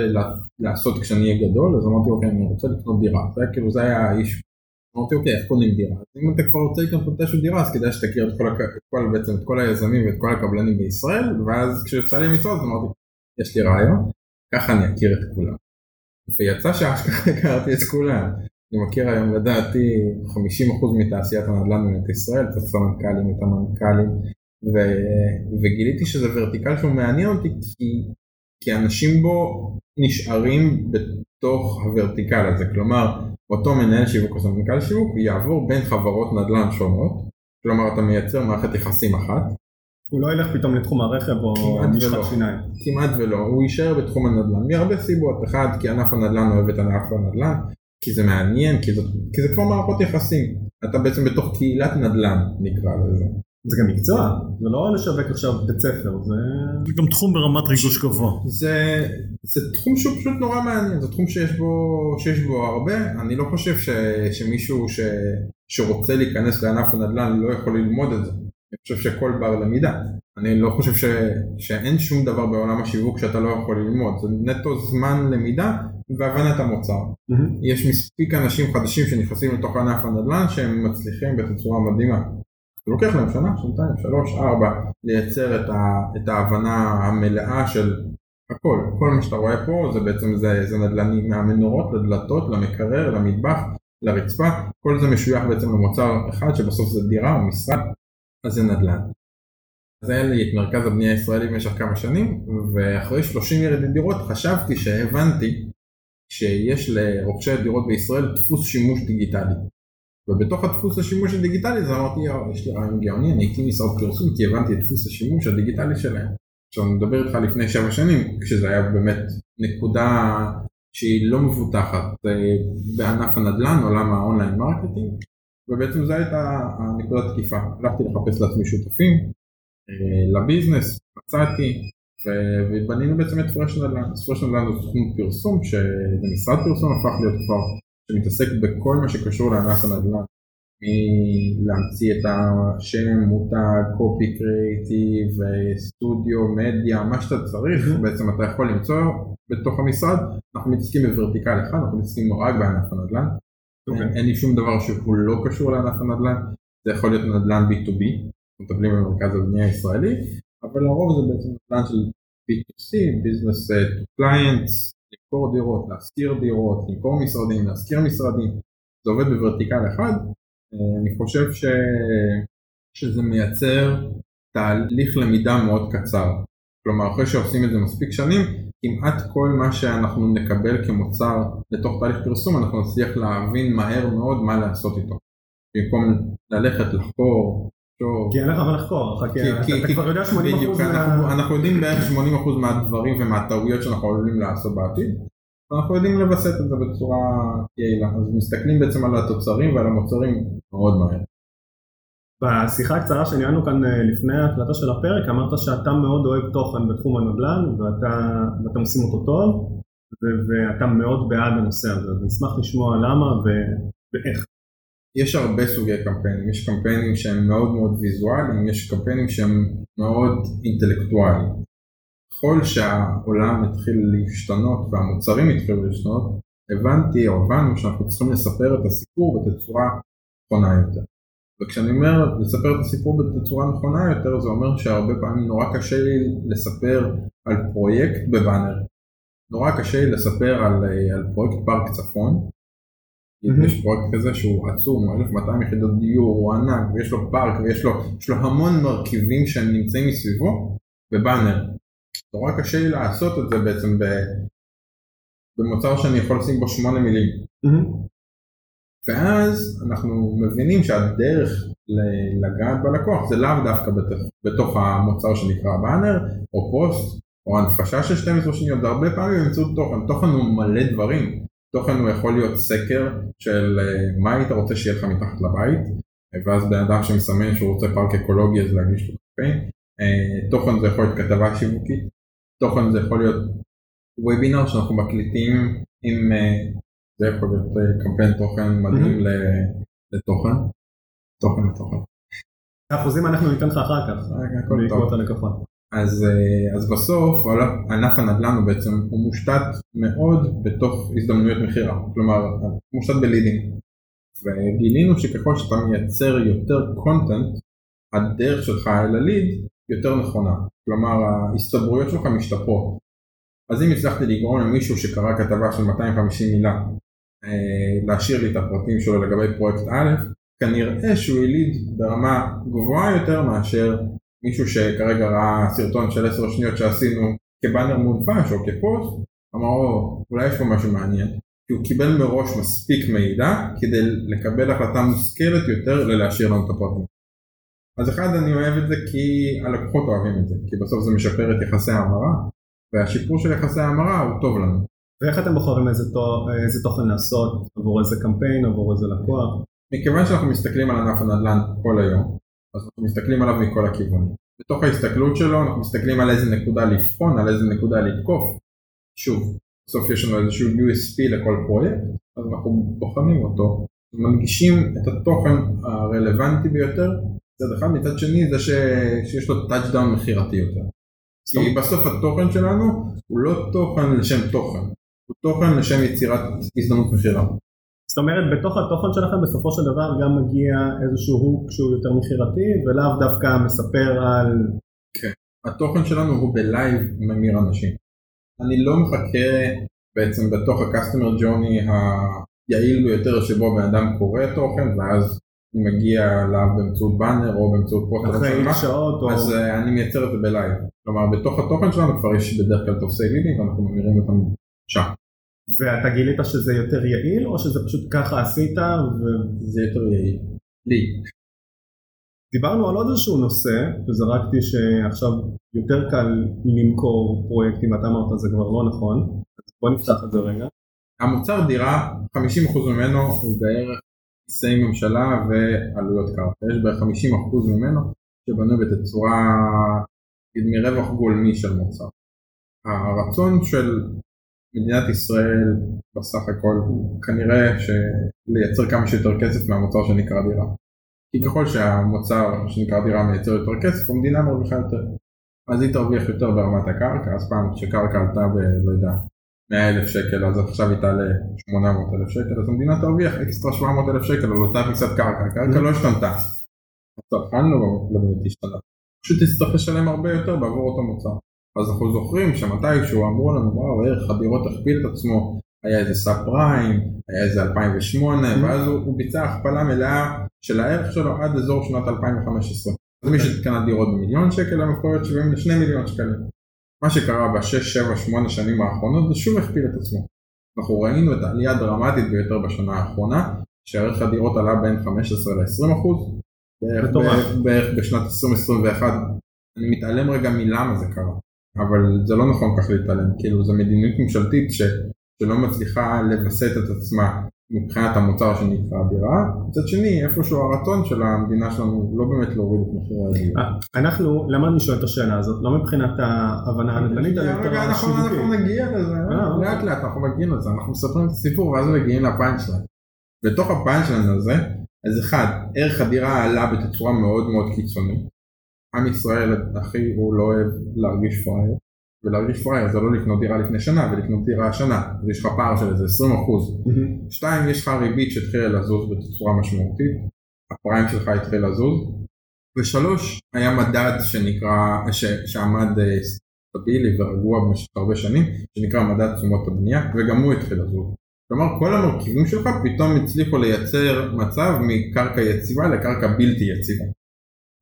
לעשות כשאני אהיה גדול, אז אמרתי אוקיי אני רוצה לקנות דירה, זה היה כאילו זה היה האיש אמרתי אוקיי איך קונים דירה אם אתה כבר רוצה לקנות מתישהו דירה אז כדאי שתכיר את כל. את כל, בעצם את כל היזמים ואת כל הקבלנים בישראל ואז כשיצא לי המשרד אז אמרתי יש לי רעיון ככה אני אכיר את כולם. ויצא שאשכרה [LAUGHS] הכרתי את כולם. אני מכיר היום לדעתי 50% מתעשיית הנדל"ן במדינת ישראל, את הסמנכ"לים, את המנכ"לים ו... וגיליתי שזה ורטיקל שהוא מעניין אותי כי, כי אנשים בו נשארים בתוך הוורטיקל הזה. כלומר אותו מנהל שיווק או סמנכ"ל שיווק יעבור בין חברות נדל"ן שונות, כלומר אתה מייצר מערכת יחסים אחת, הוא לא ילך פתאום לתחום הרכב או ולא. שיניים. כמעט ולא, הוא יישאר בתחום הנדל"ן. מהרבה סיבות, אחד כי ענף הנדל"ן אוהב את ענף הנדל"ן, כי זה מעניין, כי, זאת, כי זה כבר מערכות יחסים, אתה בעצם בתוך קהילת נדל"ן נקרא לזה. זה גם מקצוע, זה לא לשווק עכשיו בית ספר, זה... זה גם תחום ברמת ריגוש גבוה. זה, זה תחום שהוא פשוט נורא מעניין, זה תחום שיש בו, שיש בו הרבה, אני לא חושב ש, שמישהו ש, שרוצה להיכנס לענף הנדל"ן לא יכול ללמוד את זה. אני חושב שכל בר למידה. אני לא חושב ש, שאין שום דבר בעולם השיווק שאתה לא יכול ללמוד, זה נטו זמן למידה והבנת המוצר. יש מספיק אנשים חדשים שנכנסים לתוך ענף הנדל"ן שהם מצליחים בצורה מדהימה. זה לוקח להם שנה, שנתיים, שלוש, ארבע, לייצר את, ה, את ההבנה המלאה של הכל. כל מה שאתה רואה פה זה בעצם זה, זה נדל"ני מהמנורות לדלתות, למקרר, למטבח, לרצפה, כל זה משוייך בעצם למוצר אחד שבסוף זה דירה או משרד, אז זה נדל"ן. אז היה לי את מרכז הבנייה הישראלי במשך כמה שנים, ואחרי 30 ירידי דירות חשבתי שהבנתי שיש לרוכשי הדירות בישראל דפוס שימוש דיגיטלי. ובתוך הדפוס השימוש הדיגיטלי זה אמרתי, יש לי רעיון גאוני, אני אקים משרד פרסום כי הבנתי את דפוס השימוש הדיגיטלי שלהם. עכשיו אני מדבר איתך לפני שבע שנים, כשזה היה באמת נקודה שהיא לא מבוטחת בענף הנדל"ן, עולם ה online marketing, ובעצם זו הייתה הנקודת תקיפה. הלכתי לחפש לעצמי שותפים אה, לביזנס, מצאתי, ובנינו בעצם את פרש נדל"ן. פרש נדל"ן זו תחום פרסום, שזה משרד פרסום הפך להיות כבר, שמתעסק בכל מה שקשור לענף הנדל"ן. מלהמציא את השם, מותג, קופי קריאיטיב, סטודיו, מדיה, מה שאתה צריך, בעצם אתה יכול למצוא בתוך המשרד, אנחנו מתעסקים בוורטיקל אחד, אנחנו מתעסקים רק בענף הנדל"ן, okay. אין, אין לי שום דבר שהוא לא קשור לענף הנדל"ן, זה יכול להיות נדל"ן B2B, אנחנו מטפלים במרכז הבנייה הישראלי, אבל לרוב זה בעצם נדל"ן של B2C, Business to Clients, למכור דירות, להשכיר דירות, למכור משרדים, להשכיר משרדים, זה עובד בוורטיקל אחד, אני חושב ש... שזה מייצר תהליך למידה מאוד קצר. כלומר, אחרי שעושים את זה מספיק שנים, כמעט כל מה שאנחנו נקבל כמוצר לתוך תהליך פרסום, אנחנו נצליח להבין מהר מאוד מה לעשות איתו. במקום ללכת לחקור, כי אין לך מה לחקור, אתה כבר יודע 80% מה... אנחנו יודעים בערך 80% מהדברים ומהטעויות שאנחנו עלולים לעשות בעתיד, אנחנו יודעים לווסת את זה בצורה יעילה, אז מסתכלים בעצם על התוצרים ועל המוצרים מאוד מהר. בשיחה הקצרה שניהלנו כאן אה, לפני ההקלטה של הפרק אמרת שאתה מאוד אוהב תוכן בתחום הנדל"ן ואתה, ואתם עושים אותו טוב ואתה מאוד בעד הנושא הזה, אז נשמח לשמוע למה ואיך. יש הרבה סוגי קמפיינים, יש קמפיינים שהם מאוד מאוד ויזואליים, יש קמפיינים שהם מאוד אינטלקטואליים. ככל שהעולם התחיל להשתנות והמוצרים התחילו להשתנות, הבנתי או הבנו שאנחנו צריכים לספר את הסיפור בתצורה נכונה יותר. וכשאני אומר לספר את הסיפור בתצורה נכונה יותר, זה אומר שהרבה פעמים נורא קשה לי לספר על פרויקט בבאנר. נורא קשה לי לספר על, על פרויקט פארק צפון. Mm-hmm. יש פרויקט כזה שהוא עצום, הוא 1200 יחידות דיור, הוא ענק, ויש לו פארק, ויש לו, לו המון מרכיבים שנמצאים מסביבו, בבאנר. נורא קשה לי לעשות את זה בעצם במוצר שאני יכול לשים בו שמונה מילים. Mm-hmm. ואז אנחנו מבינים שהדרך לגעת בלקוח זה לאו דווקא בתוך, בתוך המוצר שנקרא באנר או פוסט או הנפשה של 12 שניות, זה הרבה פעמים באמצעות תוכן, תוכן הוא מלא דברים, תוכן הוא יכול להיות סקר של אה, מה היית רוצה שיהיה לך מתחת לבית ואז בן אדם שמסמן שהוא רוצה פארק אקולוגי אז להגיש לו קמפיין, אה, תוכן זה יכול להיות כתבה שיווקית, תוכן זה יכול להיות וובינר שאנחנו מקליטים עם, אה, זה יכול להיות קמפיין תוכן מדהים לתוכן, תוכן לתוכן. אחוזים אנחנו ניתן לך אחר כך, בעקבות הלקוחות. אז, אז בסוף ענף הנדל"ן הוא בעצם, הוא מושתת מאוד בתוך הזדמנויות מכירה, כלומר הוא מושתת בלידים. וגילינו שככל שאתה מייצר יותר קונטנט, הדרך שלך אל הליד יותר נכונה, כלומר ההסתברויות שלך משתפרות. אז אם הצלחתי לגרום למישהו שקרא כתבה של 250 מילה אה, להשאיר לי את הפרטים שלו לגבי פרויקט א', כנראה שהוא יליד ברמה גבוהה יותר מאשר מישהו שכרגע ראה סרטון של 10 שניות שעשינו כבאנר מונפש או כפוסט, אמר או אולי יש פה משהו מעניין, כי הוא קיבל מראש מספיק מידע כדי לקבל החלטה מושכלת יותר ללהשאיר לנו את הפרטים. אז אחד אני אוהב את זה כי הלקוחות אוהבים את זה, כי בסוף זה משפר את יחסי ההמרה, והשיפור של יחסי ההמרה הוא טוב לנו. ואיך אתם בוחרים איזה, תו, איזה תוכן לעשות עבור איזה קמפיין, עבור איזה לקוח? מכיוון שאנחנו מסתכלים על ענף הנדל"ן כל היום, אז אנחנו מסתכלים עליו מכל הכיוונים. בתוך ההסתכלות שלו אנחנו מסתכלים על איזה נקודה לבחון, על איזה נקודה לתקוף. שוב, בסוף יש לנו איזשהו USP לכל פרויקט, אז אנחנו בוחנים אותו, מנגישים את התוכן הרלוונטי ביותר מצד אחד, מצד שני זה ש... שיש לו touchdown מכירתי יותר. כי בסוף התוכן שלנו הוא לא תוכן לשם תוכן, הוא תוכן לשם יצירת הזדמנות מכירה. זאת אומרת בתוך התוכן שלכם בסופו של דבר גם מגיע איזשהו hook שהוא יותר מכירתי ולאו דווקא מספר על... כן. התוכן שלנו הוא ב live ממיר אנשים. אני לא מחכה בעצם בתוך ה customer journey היעיל ביותר שבו בן אדם קורא תוכן ואז אני מגיע אליו באמצעות באנר או באמצעות פוסט אחרי שעות או... אז uh, אני מייצר את זה ב live. כלומר בתוך התוכן שלנו כבר יש בדרך כלל טופסי לידים ואנחנו ממירים אותם שם. ואתה גילית שזה יותר יעיל או שזה פשוט ככה עשית ו... זה יותר יעיל. לי. דיברנו על עוד איזשהו נושא וזרקתי שעכשיו יותר קל למכור פרויקטים ואתה אמרת זה כבר לא נכון אז בוא נפתח את זה רגע. המוצר דירה 50% ממנו הוא בערך מיסי ממשלה ועלויות קרקע יש בערך 50% ממנו שבנוי בתצורה מרווח גולמי של מוצר. הרצון של מדינת ישראל בסך הכל כנראה לייצר כמה שיותר כסף מהמוצר שנקרא דירה. כי ככל שהמוצר שנקרא דירה מייצר יותר כסף המדינה מרוויחה יותר. אז היא תרוויח יותר ברמת הקרקע, אז פעם כשקרקע עלתה ב... לא יודע, 100 אלף שקל אז עכשיו היא תעלה 800 אלף שקל אז המדינה תרוויח אקסטרה 700 אלף שקל על אותה פיסת קרקע, הקרקע לא השתנתה. הצרכן לא באמת השתנה. פשוט תצטרך לשלם הרבה יותר בעבור אותו מוצר. אז אנחנו זוכרים שמתישהו אמרו לנו וואו ערך הדירות הכפיל את עצמו היה איזה סאב פריים, היה איזה 2008 ואז הוא, הוא ביצע הכפלה מלאה של הערך שלו עד אזור שנת 2015. אז מי שקנה דירות במיליון שקל הם יכולים להיות שווים לשני מיליון שקלים. מה שקרה בשש, שבע, שמונה שנים האחרונות זה שוב הכפיל את עצמו. אנחנו ראינו את העלייה הדרמטית ביותר בשנה האחרונה, שערך הדירות עלה בין 15 ל-20 אחוז, בערך, בערך בשנת 2021, אני מתעלם רגע מלמה זה קרה, אבל זה לא נכון כך להתעלם, כאילו זו מדיניות ממשלתית ש, שלא מצליחה לווסת את עצמה מבחינת המוצר שנקרא דירה, מצד שני איפשהו הרצון של המדינה שלנו לא באמת להוריד את מחירי הדירה. אה, אנחנו, למה אני שואל את השאלה הזאת? לא מבחינת ההבנה הנדל"נית, אלא יותר השיווקית. אנחנו נגיע לזה, אה, אוקיי. לאט לאט אנחנו מגיעים לזה, אנחנו מספרים את הסיפור ואז מגיעים לפאנצ'ליין. בתוך הפאנצ'ליין הזה, אז אחד, ערך הדירה עלה בתצורה מאוד מאוד קיצונית. עם ישראל אחי הוא לא אוהב להרגיש פראייר. ולהרגיש פראייר זה לא לקנות דירה לפני שנה ולקנות דירה השנה, אז יש לך פער של איזה 20 אחוז. שתיים, יש לך ריבית שהתחילה לזוז בתצורה משמעותית, הפריים שלך התחיל לזוז. ושלוש, היה מדד שנקרא, ש, שעמד אה, סטבילי ורגוע במשך הרבה שנים, שנקרא מדד תשומות הבנייה, וגם הוא התחיל לזוז. כלומר כל המרכיבים שלך פתאום הצליחו לייצר מצב מקרקע יציבה לקרקע בלתי יציבה.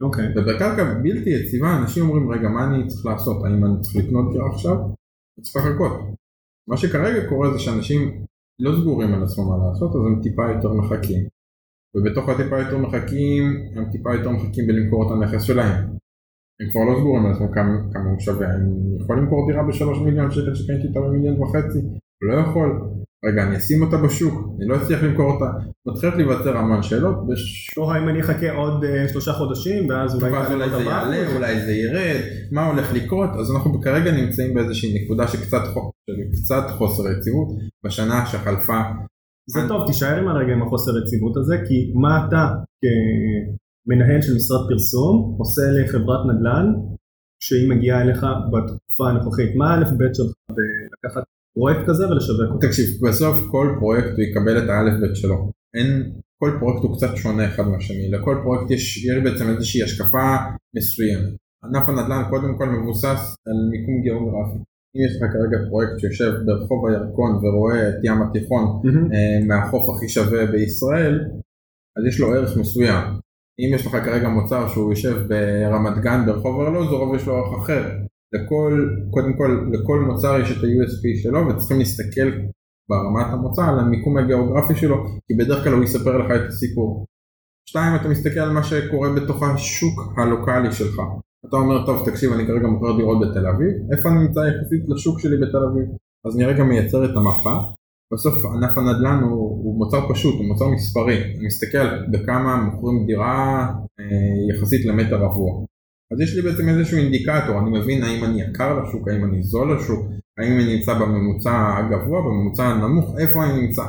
אוקיי. Okay. ובקרקע בלתי יציבה אנשים אומרים רגע מה אני צריך לעשות האם אני צריך לקנות דירה עכשיו? אני צריך לחכות. מה שכרגע קורה זה שאנשים לא סגורים על עצמם מה לעשות אז הם טיפה יותר מחכים. ובתוך הטיפה יותר מחכים הם טיפה יותר מחכים בלמכור את הנכס שלהם. הם כבר לא סגורים על עצמם כמה, כמה הוא שווה. אני יכול למכור דירה בשלוש מיליון שקל שקניתי אותה במיליון וחצי? לא יכול. רגע אני אשים אותה בשוק, אני לא אצליח למכור אותה, מתחילות להיווצר המון שאלות. בש... או האם אני אחכה עוד uh, שלושה חודשים ואז אולי, ואז אולי זה יעלה, אולי זה ירד, מה הולך לקרות, אז אנחנו כרגע נמצאים באיזושהי נקודה שקצת קצת חוסר יציבות בשנה שחלפה. זה אני... טוב, תישאר עם הרגע עם החוסר יציבות הזה, כי מה אתה כמנהל של משרד פרסום עושה לחברת נדל"ן שהיא מגיעה אליך בתקופה הנוכחית, מה האלף בית שלך בלקחת פרויקט כזה ולשווק אותו. תקשיב, בסוף כל פרויקט הוא יקבל את האלף בית שלו. אין, כל פרויקט הוא קצת שונה אחד מהשני, לכל פרויקט יש, יש בעצם איזושהי השקפה מסוימת. ענף הנדל"ן קודם כל מבוסס על מיקום גיאוגרפי. אם יש לך כרגע פרויקט שיושב ברחוב הירקון ורואה את ים התיכון mm-hmm. מהחוף הכי שווה בישראל, אז יש לו ערך מסוים. אם יש לך כרגע מוצר שהוא יושב ברמת גן ברחוב ארלוזורוב יש לו ערך אחר. לכל, קודם כל, לכל מוצר יש את ה-USP שלו וצריכים להסתכל ברמת המוצר על המיקום הגיאוגרפי שלו כי בדרך כלל הוא יספר לך את הסיפור. שתיים, אתה מסתכל על מה שקורה בתוך השוק הלוקאלי שלך. אתה אומר, טוב, תקשיב, אני כרגע מוכר דירות בתל אביב, איפה אני נמצא יחסית לשוק שלי בתל אביב? אז אני רגע מייצר את המפה. בסוף ענף הנדל"ן הוא, הוא מוצר פשוט, הוא מוצר מספרי. אני מסתכל בכמה מוכרים דירה אה, יחסית למטר רבוע. אז יש לי בעצם איזשהו אינדיקטור, אני מבין האם אני יקר לשוק, האם אני זול לשוק, האם אני נמצא בממוצע הגבוה, בממוצע הנמוך, איפה אני נמצא.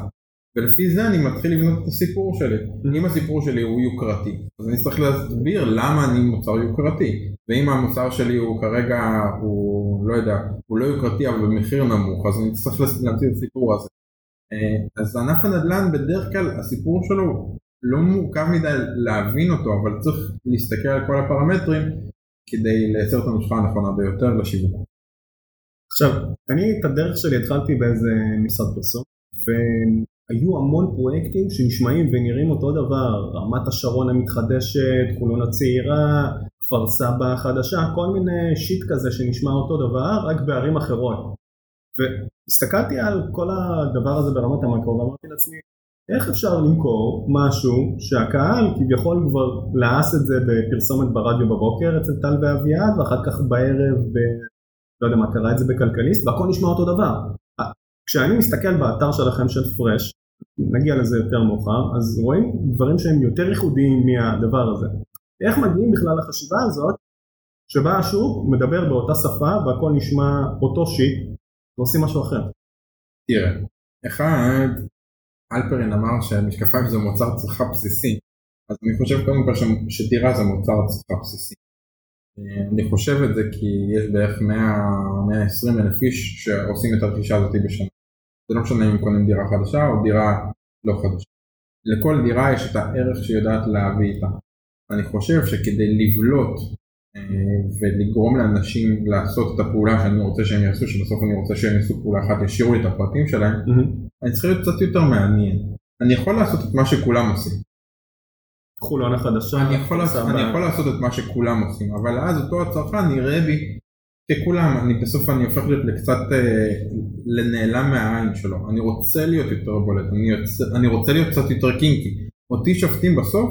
ולפי זה אני מתחיל לבנות את הסיפור שלי. אם הסיפור שלי הוא יוקרתי, אז אני צריך להסביר למה אני מוצר יוקרתי. ואם המוצר שלי הוא כרגע, הוא לא יודע, הוא לא יוקרתי אבל במחיר נמוך, אז אני צריך להמציא את הסיפור הזה. אה, אז ענף הנדל"ן בדרך כלל הסיפור שלו לא מורכב מדי להבין אותו, אבל צריך להסתכל על כל הפרמטרים כדי לייצר את הנוסחה הנכונה ביותר לשיווק. עכשיו, אני את הדרך שלי התחלתי באיזה משרד פרסום, והיו המון פרויקטים שנשמעים ונראים אותו דבר, רמת השרון המתחדשת, חולון הצעירה, כפר סבא החדשה, כל מיני שיט כזה שנשמע אותו דבר, רק בערים אחרות. והסתכלתי על כל הדבר הזה ברמת המקרו ואמרתי לעצמי, איך אפשר למכור משהו שהקהל כביכול כבר לעס את זה בפרסומת ברדיו בבוקר אצל טל ואביעד ואחר כך בערב ב... לא יודע מה קרא את זה בכלכליסט והכל נשמע אותו דבר. כשאני מסתכל באתר שלכם של פרש, נגיע לזה יותר מאוחר, אז רואים דברים שהם יותר ייחודיים מהדבר הזה. איך מגיעים בכלל לחשיבה הזאת שבה השוק מדבר באותה שפה והכל נשמע אותו שיט ועושים משהו אחר. תראה, אחד, אלפרין אמר שמשקפיים זה מוצר צריכה בסיסי, אז אני חושב קודם כל שדירה זה מוצר צריכה בסיסי. אני חושב את זה כי יש בערך 100-120 אלף איש שעושים את הרכישה הזאת בשנה. זה לא משנה אם קונים דירה חדשה או דירה לא חדשה. לכל דירה יש את הערך שהיא יודעת להביא איתה. אני חושב שכדי לבלוט אה, ולגרום לאנשים לעשות את הפעולה שאני רוצה שהם יעשו, שבסוף אני רוצה שהם יעשו פעולה אחת, ישאירו לי את הפרטים שלהם, mm-hmm. אני צריך להיות קצת יותר מעניין. אני יכול לעשות את מה שכולם עושים. חולון החדשה. אני יכול, לעשות, אני יכול לעשות את מה שכולם עושים, אבל אז אותו הצרכן יראה בי ככולם, אני בסוף אני הופך להיות לקצת אה, לנעלם מהעין שלו, אני רוצה להיות יותר בולט, אני, יוצא, אני רוצה להיות קצת יותר קינקי, אותי שופטים בסוף,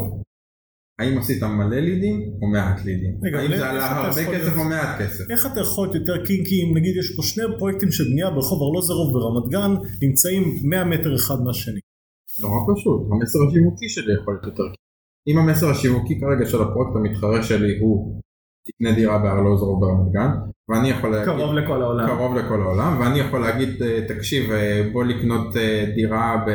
האם עשית מלא לידים או מעט לידים, רגע, האם זה עלה הרבה כסף או מעט כסף. איך אתה יכול להיות יותר קינקי אם נגיד יש פה שני פרויקטים של בנייה ברחוב ארלוזרוב ברמת גן, נמצאים 100 מטר אחד מהשני. נורא פשוט, המסר השיווקי שלי יכול להיות יותר קינקי. אם המסר השיווקי כרגע של הפרויקט המתחרה שלי הוא תקנה דירה בארלוזרוב ברמת גן, ואני יכול להגיד, קרוב לכל העולם, קרוב לכל העולם, ואני יכול להגיד אה, תקשיב אה, בוא לקנות אה, דירה ב,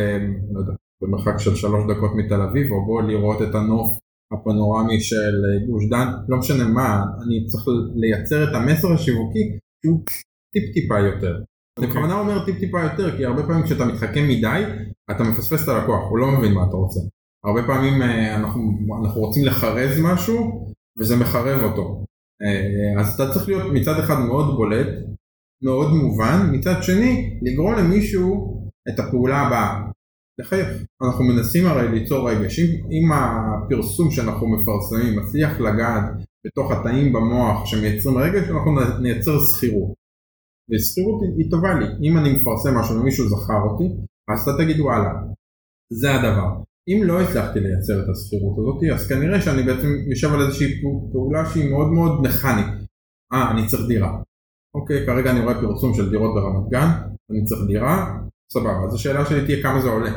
לא יודע, במרחק של שלוש דקות מתל אביב, או בוא לראות את הנוף הפנורמי של גוש דן, לא משנה מה, אני צריך לייצר את המסר השיווקי שהוא טיפ טיפה יותר. Okay. אני בכוונה אומר טיפ טיפה יותר, כי הרבה פעמים כשאתה מתחכם מדי, אתה מפספס את הלקוח, הוא לא מבין מה אתה רוצה. הרבה פעמים אנחנו, אנחנו רוצים לחרז משהו, וזה מחרב אותו. אה, אז אתה צריך להיות מצד אחד מאוד בולט, מאוד מובן, מצד שני לגרום למישהו את הפעולה הבאה, לחייך. אנחנו מנסים הרי ליצור רגש, אם, הפרסום שאנחנו מפרסמים מצליח לגעת בתוך התאים במוח שמייצרים רגש, אנחנו נייצר שכירות. ושכירות היא טובה לי, אם אני מפרסם משהו ומישהו זכר אותי, אז אתה תגיד וואלה, זה הדבר. אם לא הצלחתי לייצר את הסחירות הזאת, אז כנראה שאני בעצם יושב על איזושהי פעולה שהיא מאוד מאוד מכנית. אה, אני צריך דירה. אוקיי, כרגע אני רואה פרסום של דירות ברמת גן, אני צריך דירה, סבבה, אז השאלה שלי תהיה כמה זה עולה.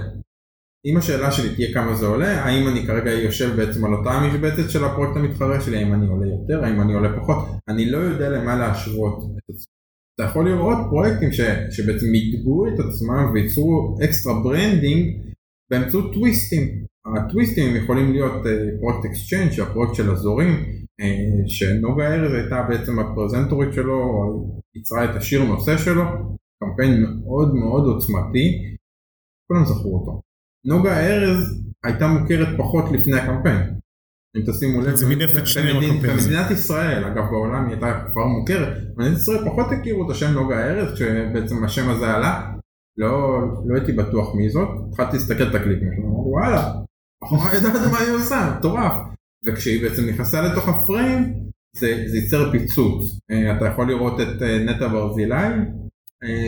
אם השאלה שלי תהיה כמה זה עולה, האם אני כרגע יושב בעצם על אותה משבצת של הפרויקט המתחרה שלי, האם אני עולה יותר, האם אני עולה פחות, אני לא יודע למה להשוות את עצמי. אתה יכול לראות פרויקטים ש, שבעצם ידגו את עצמם וייצרו extra branding באמצעות טוויסטים. הטוויסטים יכולים להיות אה, פרויקט Exchange, הפרויקט של אזורים, אה, שנוגה ארז הייתה בעצם הפרזנטורית שלו, ייצרה את השיר נושא שלו, קמפיין מאוד מאוד עוצמתי, כולם זכרו אותו. נוגה ארז הייתה מוכרת פחות לפני הקמפיין. אם תשימו לב, זה מין אפקט שני הקמפיין. במדינת ישראל, אגב בעולם היא הייתה כבר מוכרת, במדינת ישראל פחות הכירו את השם נוגה ארז, כשבעצם השם הזה עלה, לא, לא הייתי בטוח מי זאת, התחלתי להסתכל את הקליפים אמרתי וואלה, בחורה יודעת מה היא עושה, מטורף. וכשהיא בעצם נכנסה לתוך הפריים, זה, זה ייצר פיצוץ. אה, אתה יכול לראות את אה, נטע ברזילי,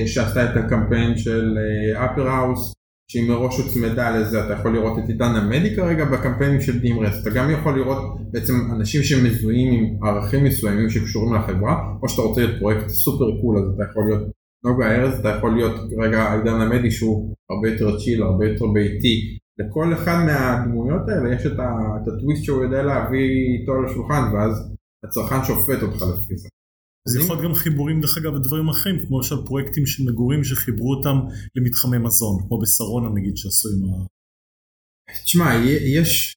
שעשתה את הקמפיין של Upper House, שהיא מראש הוצמדה לזה, אתה יכול לראות את עידן עמדי כרגע בקמפיינים של דימרס, אתה גם יכול לראות בעצם אנשים שמזוהים עם ערכים מסוימים שקשורים לחברה, או שאתה רוצה להיות פרויקט סופר קול, אז אתה יכול להיות נוגה ארז אתה יכול להיות כרגע עידן עמדי שהוא הרבה יותר צ'יל, הרבה יותר ביתי. לכל אחד מהדמויות האלה יש את, ה, את הטוויסט שהוא יודע להביא איתו לשולחן ואז הצרכן שופט אותך לפי זה. זה יכול להיות גם חיבורים דרך אגב בדברים אחרים, כמו למשל פרויקטים של מגורים שחיברו אותם למתחמי מזון, כמו בשרונה נגיד שעשו עם ה... תשמע, יש,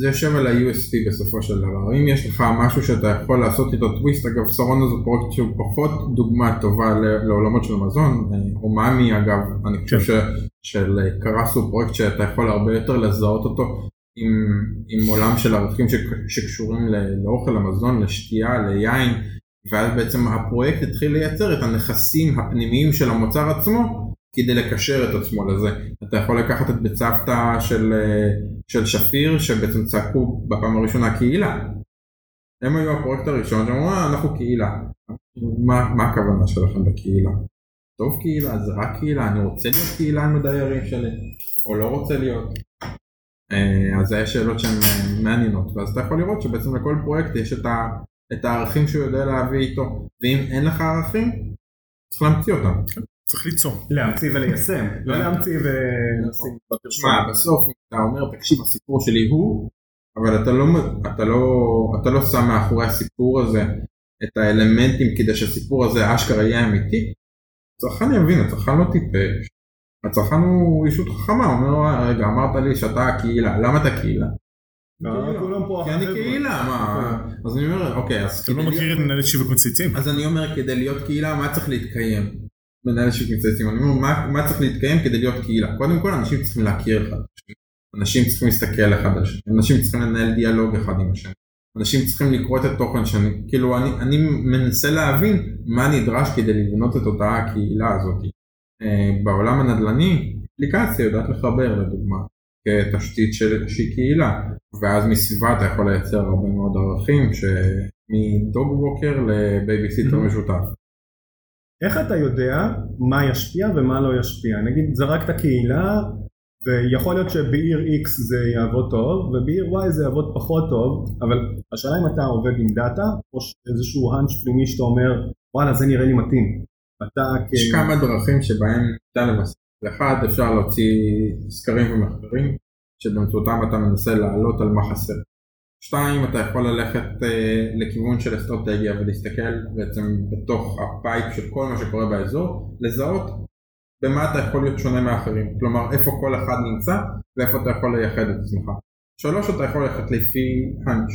זה יושב על ה USP בסופו של דבר, אם יש לך משהו שאתה יכול לעשות איתו טוויסט, אגב סרונה זה פרויקט שהוא פחות דוגמה טובה לעולמות של מזון, אה, אומאמי אגב, אני חושב ש- של אה, קרס הוא פרויקט שאתה יכול הרבה יותר לזהות אותו עם, עם עולם של ערכים ש- שקשורים לאוכל, למזון, לשתייה, ליין, ואז בעצם הפרויקט התחיל לייצר את הנכסים הפנימיים של המוצר עצמו כדי לקשר את עצמו לזה. אתה יכול לקחת את בצוותא של, אה, של שפיר שבעצם צעקו בפעם הראשונה קהילה. הם היו הפרויקט הראשון שאמרו "אה, אנחנו קהילה. מה, מה הכוונה שלכם בקהילה? טוב קהילה זה רק קהילה אני רוצה להיות קהילה עם הדיירים שלי או לא רוצה להיות. אה, אז זה שאלות שהן מעניינות ואז אתה יכול לראות שבעצם לכל פרויקט יש את, ה, את הערכים שהוא יודע להביא איתו ואם אין לך ערכים צריך להמציא אותם. צריך ליצור. להמציא וליישם, [LAUGHS] לא להמציא ולשים תשמע בסוף אתה אומר תקשיב הסיפור שלי הוא אבל אתה לא, אתה לא, אתה לא שם מאחורי הסיפור הזה את האלמנטים כדי שהסיפור הזה אשכרה יהיה אמיתי. הצרכן יבין, הצרכן לא טיפש. הצרכן הוא אישות חכמה, הוא אומר רגע אמרת לי שאתה קהילה, למה אתה קהילה? לא, כולם פה כי אני. קהילה, מה? אז אני אומר אוקיי אז אתה לא מכיר את מנהלת שיווק מצייצים? אז אני אומר כדי להיות קהילה מה צריך להתקיים? מנהל שיווק מצייצים, אני אומר מה, צריך להתקיים כדי להיות קהילה? קודם כל אנשים צריכים להכיר אחד אנשים צריכים להסתכל אחד על השני, אנשים צריכים לנהל דיאלוג אחד עם השני, אנשים צריכים לקרוא את התוכן שאני, כאילו אני, אני מנסה להבין מה נדרש כדי לבנות את אותה הקהילה הזאת. אה, בעולם הנדל"ני אפליקציה יודעת לחבר לדוגמה כתשתית של שהיא קהילה ואז מסביבה אתה יכול לייצר הרבה מאוד ערכים שמ dog walker לבייביסיטר Mhm. משותף. איך אתה יודע מה ישפיע ומה לא ישפיע? נגיד זרקת קהילה ויכול להיות שבעיר X זה יעבוד טוב ובעיר Y זה יעבוד פחות טוב אבל השאלה אם אתה עובד עם data או איזשהו hunch פנימי שאתה אומר וואלה זה נראה לי מתאים. אתה כ... יש כמה דרכים שבהם ניתן לבסס. לאחד אפשר להוציא סקרים ומחקרים שבאמצעותם אתה מנסה לעלות על מה חסר. שתיים אתה יכול ללכת אה, לכיוון של אסטרטגיה ולהסתכל בעצם בתוך ה pipe של כל מה שקורה באזור, לזהות במה אתה יכול להיות שונה מאחרים, כלומר איפה כל אחד נמצא ואיפה אתה יכול לייחד את עצמך. שלוש אתה יכול ללכת לפי ה hunch.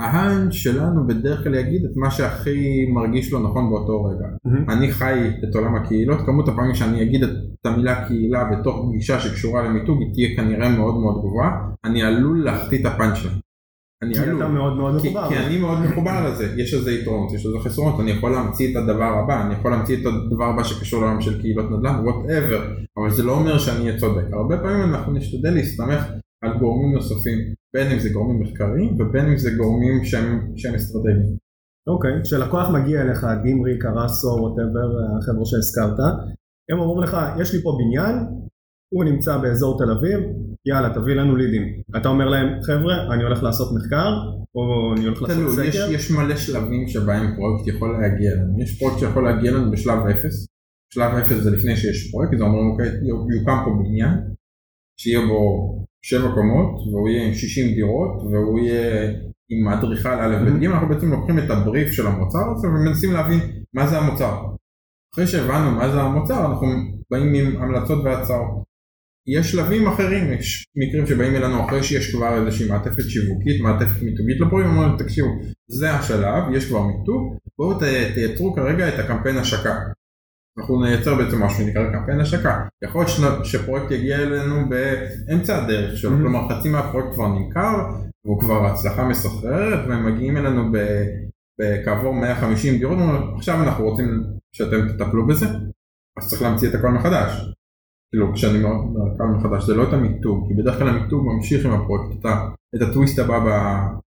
ה hunch שלנו בדרך כלל יגיד את מה שהכי מרגיש לו נכון באותו רגע. מהמם. אני חי את עולם הקהילות, כמות הפעמים שאני אגיד את המילה קהילה בתוך פגישה שקשורה למיתוג היא תהיה כנראה מאוד מאוד גבוהה, אני עלול להחטיא את הפאנץ' שלה. אני כי עלול. אתה מאוד מאוד כי, מחובר. כי אני מאוד מחובר לזה, יש לזה יתרונות, יש לזה חסרונות, אני יכול להמציא את הדבר הבא, אני יכול להמציא את הדבר הבא שקשור לעולם של קהילות נדל"ן, whatever, אבל זה לא אומר שאני אהיה צודק. הרבה פעמים אנחנו נשתדל להסתמך על גורמים נוספים, בין אם זה גורמים מחקריים ובין אם זה גורמים שהם, שהם אסטרטגיים. אוקיי, כשלקוח מגיע אליך, דימרי, קרסו, ווטאבר, החבר'ה שהזכרת, הם אומרים לך, יש לי פה בניין, הוא נמצא באזור תל אביב, יאללה, תביא לנו לידים. אתה אומר להם, חבר'ה, אני הולך לעשות מחקר, או אני הולך לעשות תלוי, יש, סקר. יש מלא שלבים שבהם פרויקט יכול להגיע לנו. יש פרויקט שיכול להגיע לנו בשלב אפס. שלב אפס זה לפני שיש פרויקט, זה אומר אוקיי, יוקם פה בניין, שיהיה בו שבע קומות, והוא יהיה עם 60 דירות, והוא יהיה עם אדריכל א' ב' ג', אנחנו בעצם לוקחים את הבריף של המוצר הזה ומנסים להבין מה זה המוצר. אחרי שהבנו מה זה המוצר, אנחנו באים עם המלצות והצעות. יש שלבים אחרים, יש מקרים שבאים אלינו אחרי שיש כבר איזושהי מעטפת שיווקית, מעטפת מיתוגית לפרויקט, אומרים תקשיבו, זה השלב, יש כבר מיתוג, בואו תייצרו כרגע את הקמפיין השקה. אנחנו נייצר בעצם משהו שנקרא קמפיין השקה. יכול להיות שפרויקט יגיע אלינו באמצע הדרך שלו, Mhm. כלומר חצי מהפרויקט כבר נמכר, והוא כבר הצלחה מסחררת, והם מגיעים אלינו בכעבור 150 דירות, עכשיו אנחנו רוצים שאתם תטפלו בזה, אז צריך להמציא את הכל מחדש. כאילו כשאני אומר הכל מחדש זה לא את המיתוג, כי בדרך כלל המיתוג ממשיך עם הפרויקט, את, הטוויסט הבא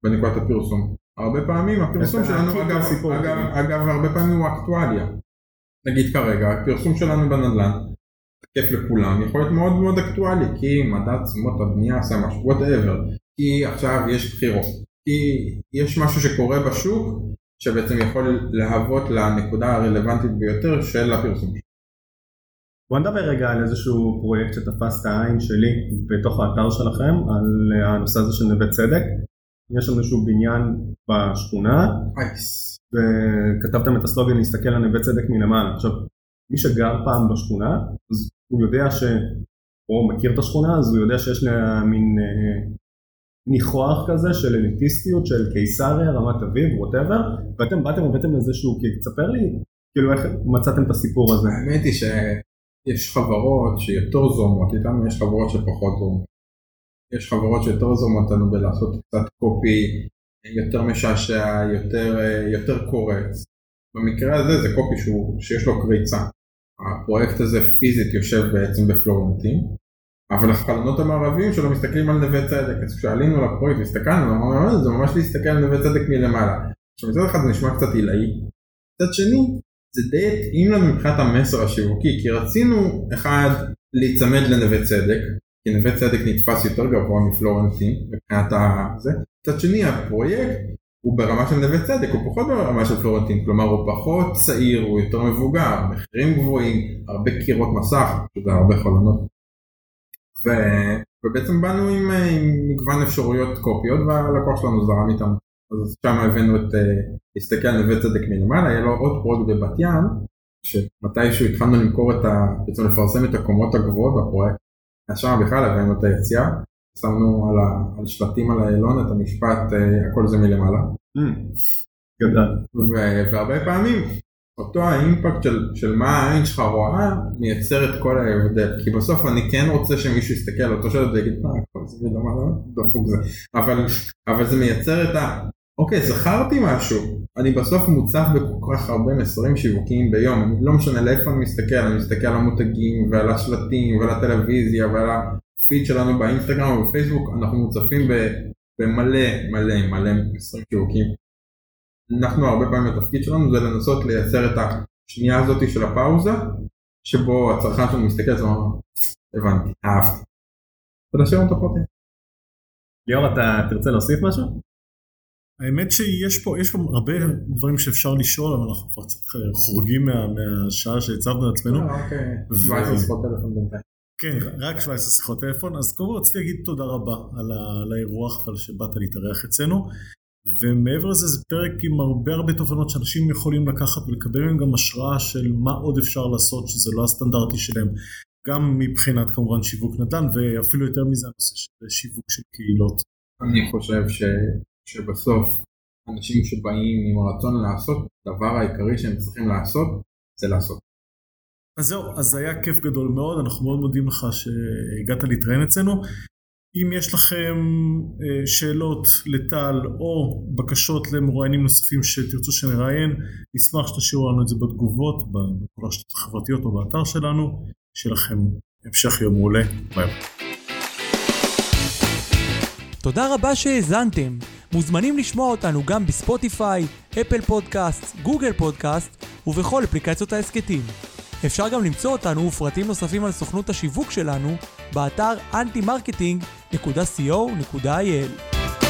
בנקודת הפרסום. הרבה פעמים הפרסום שלנו, אגב, אגב. אגב הרבה פעמים הוא אקטואליה. נגיד כרגע, הפרסום שלנו בנדל"ן, כיף לכולם, יכול להיות מאוד מאוד אקטואלי, כי מדד תשומות הבנייה עשה משהו, whatever, כי עכשיו יש בחירות, כי יש משהו שקורה בשוק שבעצם יכול להוות לנקודה הרלוונטית ביותר של הפרסום. בוא נדבר רגע על איזשהו פרויקט שתפס את העין שלי בתוך האתר שלכם, על הנושא הזה של נווה צדק. יש שם איזשהו בניין בשכונה, אייס. וכתבתם את הסלוגן להסתכל על נווה צדק מלמעלה. עכשיו, מי שגר פעם בשכונה, אז הוא יודע ש... או מכיר את השכונה, אז הוא יודע שיש לה מין אה, ניחוח כזה של אליטיסטיות של קיסריה, רמת אביב, ווטאבר, ואתם באתם והבאתם איזשהו קיק. תספר לי, כאילו איך מצאתם את הסיפור הזה. האמת היא שיש חברות שיותר זורמות איתנו, יש חברות שפחות זורמות. יש חברות שיותר זורמות לנו בלעשות קצת קופי יותר משעשע, יותר, אה, יותר קורץ. במקרה הזה זה קופי שהוא, שיש לו קריצה. הפרויקט הזה פיזית יושב בעצם בפלורנטין, אבל החלונות המערביים שלו מסתכלים על נווה צדק, אז כשעלינו לפרויקט והסתכלנו, אמרנו, "אה, זה ממש להסתכל על נווה צדק מלמעלה. עכשיו מצד אחד זה נשמע קצת עילאי, מצד שני זה די התאים לנו מבחינת המסר השיווקי, כי רצינו אחד להיצמד לנווה צדק, כי נווה צדק נתפס יותר גבוה מפלורנטין מבחינת הזה, מצד שני הפרויקט הוא ברמה של נווה צדק, הוא פחות ברמה של פלורנטין, כלומר הוא פחות צעיר, הוא יותר מבוגר, מחירים גבוהים, הרבה קירות מסך, שזה הרבה חלונות. ו... ובעצם באנו עם, אה, עם מגוון אפשרויות קופיות והלקוח שלנו זרם איתם. אז שם הבאנו את, אה, להסתכל על נווה צדק מלמעלה, היה לו עוד פרויקט בבת ים, שמתישהו התחלנו למכור את ה... בעצם לפרסם את הקומות הגבוהות בפרויקט, שם בכלל הבאנו את היציאה, שמנו על, ה... על שלטים על האלון את המשפט אה, הכל זה מלמעלה. גדל. ו- והרבה פעמים אותו האימפקט של, של מה העין שלך רואה מייצר את כל ההבדל כי בסוף אני כן רוצה שמישהו יסתכל על אותו שלט ויגיד מה הכל זה מלמעלה דפוק זה אבל, אבל זה מייצר את ה... אוקיי זכרתי משהו אני בסוף מוצף בכל כך הרבה מסרים שיווקיים ביום אני לא משנה לאיפה אני מסתכל אני מסתכל על המותגים ועל השלטים ועל הטלוויזיה ועל הפיד שלנו באינסטגרם ובפייסבוק אנחנו מוצפים במלא מלא מלא מסרים שיווקיים אנחנו הרבה פעמים התפקיד שלנו זה לנסות לייצר את השנייה הזאת של הפאוזה שבו הצרכן שלנו מסתכל על זה ואומר הבנתי, אהבתי. ולהשאיר אותו פרטי. ליאור, אתה תרצה להוסיף משהו? האמת שיש פה, יש פה הרבה דברים שאפשר לשאול, אבל אנחנו כבר קצת חורגים מה, מהשעה שהצבנו לעצמנו. אוקיי. ו- 17 שיחות טלפון בינתיים. כן, רק 17 שיחות טלפון, אז קודם כל רציתי להגיד תודה רבה על האירוח ועל שבאת להתארח אצלנו. ומעבר לזה זה פרק עם הרבה הרבה תובנות שאנשים יכולים לקחת ולקבל מהם גם השראה של מה עוד אפשר לעשות שזה לא הסטנדרטי שלהם. גם מבחינת כמובן שיווק נדל"ן ואפילו יותר מזה הנושא של שיווק של קהילות. אני חושב ש, שבסוף אנשים שבאים עם הרצון לעשות, הדבר העיקרי שהם צריכים לעשות זה לעשות. אז זהו, אז זה היה כיף גדול מאוד, אנחנו מאוד מודים לך שהגעת להתראיין אצלנו. אם יש לכם אה, שאלות לטל או בקשות למרואיינים נוספים שתרצו שנראיין, נשמח שתשאירו לנו את זה בתגובות, ברשתות החברתיות או באתר שלנו. שיהיה לכם המשך יום מעולה, ביי. תודה רבה שהאזנתם. מוזמנים לשמוע אותנו גם בספוטיפיי, אפל פודקאסט, גוגל פודקאסט ובכל אפליקציות ההסכתים. אפשר גם למצוא אותנו ופרטים נוספים על סוכנות השיווק שלנו באתר antimarketing.co.il.